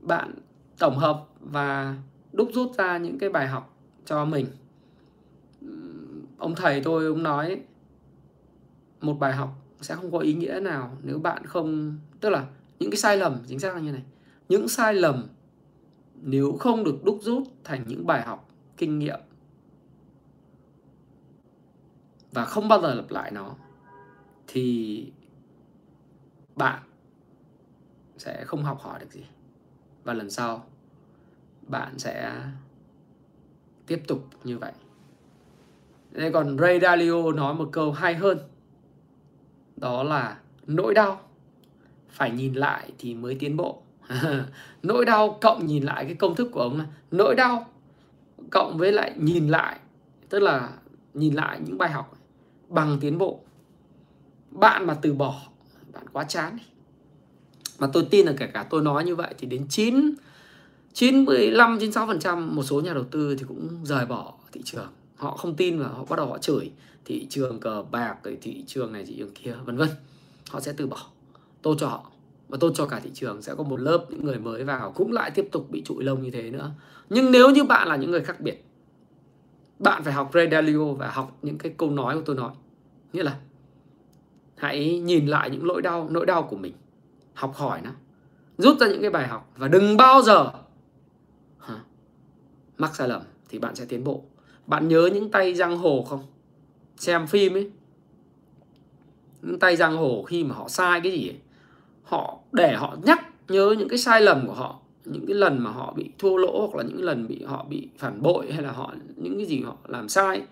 bạn tổng hợp và đúc rút ra những cái bài học cho mình. Ông thầy tôi ông nói, một bài học sẽ không có ý nghĩa nào nếu bạn không tức là những cái sai lầm, chính xác là như này. Những sai lầm nếu không được đúc rút thành những bài học, kinh nghiệm và không bao giờ lặp lại nó, thì bạn sẽ không học hỏi được gì và lần sau, bạn sẽ tiếp tục như vậy. Đây còn Ray Dalio nói một câu hay hơn. Đó là nỗi đau phải nhìn lại thì mới tiến bộ. Nỗi đau cộng nhìn lại cái công thức của ông là nỗi đau cộng với lại nhìn lại, tức là nhìn lại những bài học bằng tiến bộ. Bạn mà từ bỏ, bạn quá chán. đi mà tôi tin là kể cả tôi nói như vậy thì đến 9 95 96% một số nhà đầu tư thì cũng rời bỏ thị trường. Họ không tin và họ bắt đầu họ chửi thị trường cờ bạc rồi thị trường này, thị trường kia, vân vân. Họ sẽ từ bỏ. Tôi cho họ. Và tôi cho cả thị trường sẽ có một lớp những người mới vào cũng lại tiếp tục bị trụi lông như thế nữa. Nhưng nếu như bạn là những người khác biệt, bạn phải học Ray Dalio và học những cái câu nói của tôi nói. Nghĩa là hãy nhìn lại những lỗi đau, nỗi đau của mình học hỏi nó rút ra những cái bài học và đừng bao giờ hả, mắc sai lầm thì bạn sẽ tiến bộ. Bạn nhớ những tay giang hồ không? Xem phim ấy. Những tay giang hồ khi mà họ sai cái gì ấy, họ để họ nhắc nhớ những cái sai lầm của họ những cái lần mà họ bị thua lỗ hoặc là những lần bị họ bị phản bội hay là họ những cái gì họ làm sai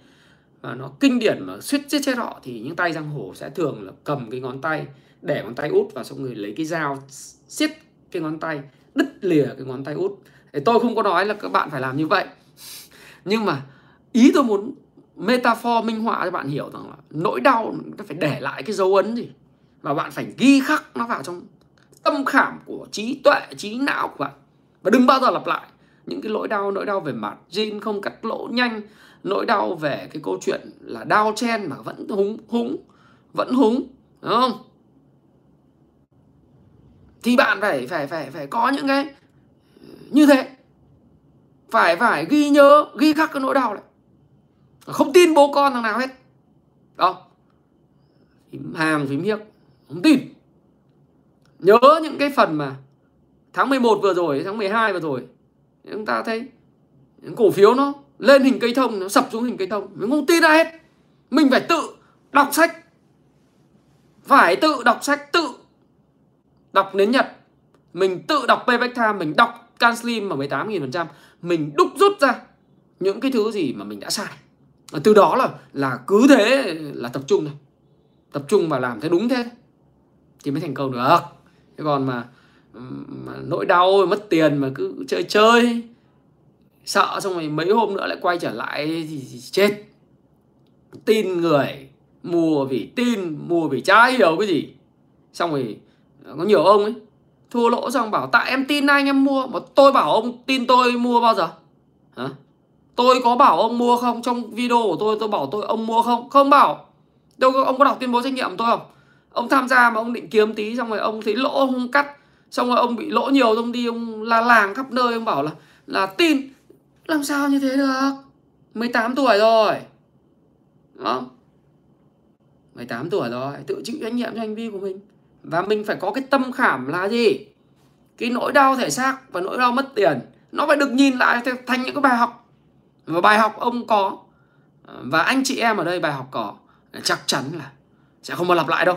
và nó kinh điển mà suýt chết chết họ thì những tay giang hồ sẽ thường là cầm cái ngón tay để ngón tay út và xong người lấy cái dao siết cái ngón tay, đứt lìa cái ngón tay út. Thì tôi không có nói là các bạn phải làm như vậy. Nhưng mà ý tôi muốn metaphor minh họa cho bạn hiểu rằng là nỗi đau nó phải để lại cái dấu ấn gì và bạn phải ghi khắc nó vào trong tâm khảm của trí tuệ, trí não của bạn. Và đừng bao giờ lặp lại những cái nỗi đau nỗi đau về mặt jean không cắt lỗ nhanh, nỗi đau về cái câu chuyện là đau chen mà vẫn húng húng, vẫn húng, đúng không? Thì bạn phải phải phải phải có những cái, như thế. Phải phải ghi nhớ, ghi khắc cái nỗi đau này. Không tin bố con thằng nào hết. Đó. Phím hàm, phím hiếc không tin. Nhớ những cái phần mà tháng 11 vừa rồi, tháng 12 vừa rồi, chúng ta thấy những cổ phiếu nó lên hình cây thông, nó sập xuống hình cây thông. Mình không tin ai hết. Mình phải tự đọc sách. Phải tự đọc sách, tự đọc đến nhật mình tự đọc payback time mình đọc can slim mà 18.000% mình đúc rút ra những cái thứ gì mà mình đã sai. Và từ đó là là cứ thế là tập trung này tập trung và làm thế đúng thế. Thì mới thành công được. Thế còn mà, mà nỗi đau mất tiền mà cứ chơi chơi sợ xong rồi mấy hôm nữa lại quay trở lại thì, thì chết. Tin người mua vì tin mua vì chả hiểu cái gì? Xong rồi có nhiều ông ấy. Thua lỗ xong bảo tại em tin anh em mua? Mà tôi bảo ông tin tôi mua bao giờ? Hả? Tôi có bảo ông mua không? Trong video của tôi tôi bảo tôi ông mua không? Không bảo. Đâu ông có đọc tuyên bố trách nhiệm của tôi không? Ông tham gia mà ông định kiếm tí, xong rồi ông thấy lỗ ông cắt, xong rồi ông bị lỗ nhiều ông đi ông la làng khắp nơi, ông bảo là là tin. Làm sao như thế được? 18 tuổi rồi. Đúng không? 18 tuổi rồi, tự chịu trách nhiệm cho hành vi của mình và mình phải có cái tâm khảm là gì? Cái nỗi đau thể xác và nỗi đau mất tiền nó phải được nhìn lại thành những cái bài học. Và bài học ông có và anh chị em ở đây bài học có chắc chắn là sẽ không bao lặp lại đâu.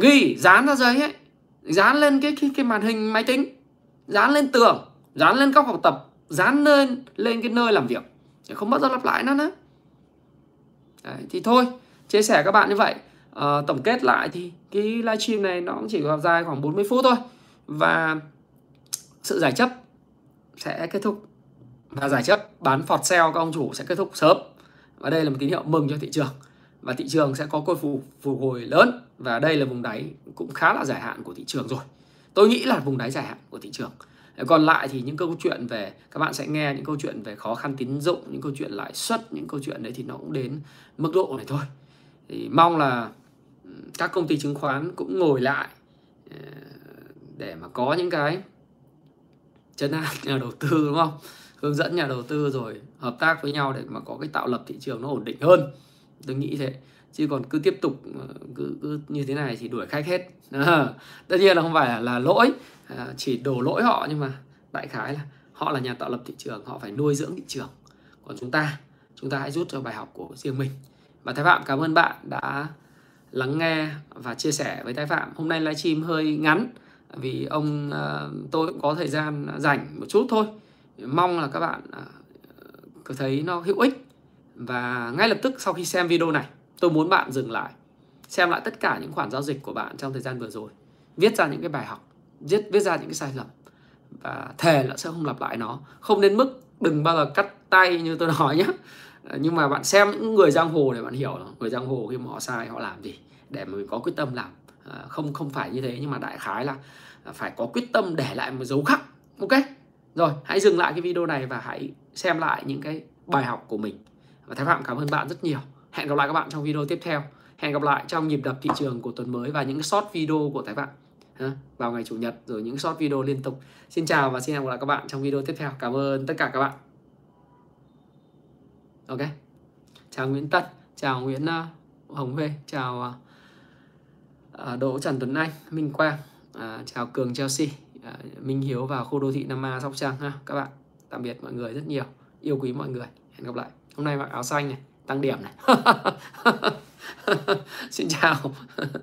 Ghi dán ra giấy ấy dán lên cái, cái cái màn hình máy tính dán lên tường dán lên góc học tập dán lên lên cái nơi làm việc. Để không bao giờ lặp lại nữa nữa. Đấy, thì thôi chia sẻ các bạn như vậy à, tổng kết lại thì cái livestream này nó cũng chỉ vào dài khoảng 40 phút thôi. Và sự giải chấp sẽ kết thúc. Và giải chấp bán phọt sale các ông chủ sẽ kết thúc sớm. Và đây là một tín hiệu mừng cho thị trường. Và thị trường sẽ có côi phục phục hồi lớn. Và đây là vùng đáy cũng khá là dài hạn của thị trường rồi. Tôi nghĩ là vùng đáy dài hạn của thị trường. Còn lại thì những câu chuyện về các bạn sẽ nghe những câu chuyện về khó khăn tín dụng những câu chuyện lãi suất những câu chuyện đấy thì nó cũng đến mức độ này thôi. Thì mong là các công ty chứng khoán cũng ngồi lại ờ, để mà có những cái chân an nhà đầu tư đúng không? Hướng dẫn nhà đầu tư rồi hợp tác với nhau để mà có cái tạo lập thị trường nó ổn định hơn. Tôi nghĩ thế. Chứ còn cứ tiếp tục ờ, cứ, cứ như thế này thì đuổi khách hết. À, tất nhiên là không phải là, là lỗi à, chỉ đổ lỗi họ nhưng mà đại khái là họ là nhà tạo lập thị trường họ phải nuôi dưỡng thị trường. Còn chúng ta chúng ta hãy rút cho bài học của riêng mình. Và thái phạm cảm ơn bạn đã lắng nghe và chia sẻ với thái phạm. Hôm nay livestream hơi ngắn vì ông ờ, tôi cũng có thời gian rảnh một chút thôi. Mong là các bạn uh, thấy nó hữu ích. Và ngay lập tức sau khi xem video này tôi muốn bạn dừng lại xem lại tất cả những khoản giao dịch của bạn trong thời gian vừa rồi. Viết ra những cái bài học viết viết ra những cái sai lầm và thề là sẽ không lặp lại nó. Không đến mức đừng bao giờ cắt tay như tôi nói nhé Ờ, nhưng mà bạn xem những người giang hồ để bạn hiểu là người giang hồ khi mà họ sai họ làm gì để mà mình có quyết tâm làm. Ờ, không không phải như thế nhưng mà đại khái là ờ, phải có quyết tâm để lại một dấu khắc. Ok? Rồi, hãy dừng lại cái video này và hãy xem lại những cái bài học của mình. Và thái phạm, cảm ơn bạn rất nhiều. Hẹn gặp lại các bạn trong video tiếp theo. Hẹn gặp lại trong nhịp đập thị trường của tuần mới và những short video của thái phạm. Vào ngày chủ nhật rồi những short video liên tục. Xin chào và xin hẹn gặp lại các bạn trong video tiếp theo. Cảm ơn tất cả các bạn ok. Chào nguyễn tân chào nguyễn ờ, hồng huê, chào ờ, ờ, đỗ trần tuấn anh, minh quang chào cường chelsea minh hiếu và khu đô thị nam a sóc trăng ha, các bạn. Tạm biệt mọi người rất nhiều. Yêu quý mọi người. Hẹn gặp lại. Hôm nay mặc áo xanh này, tăng điểm này. Xin chào.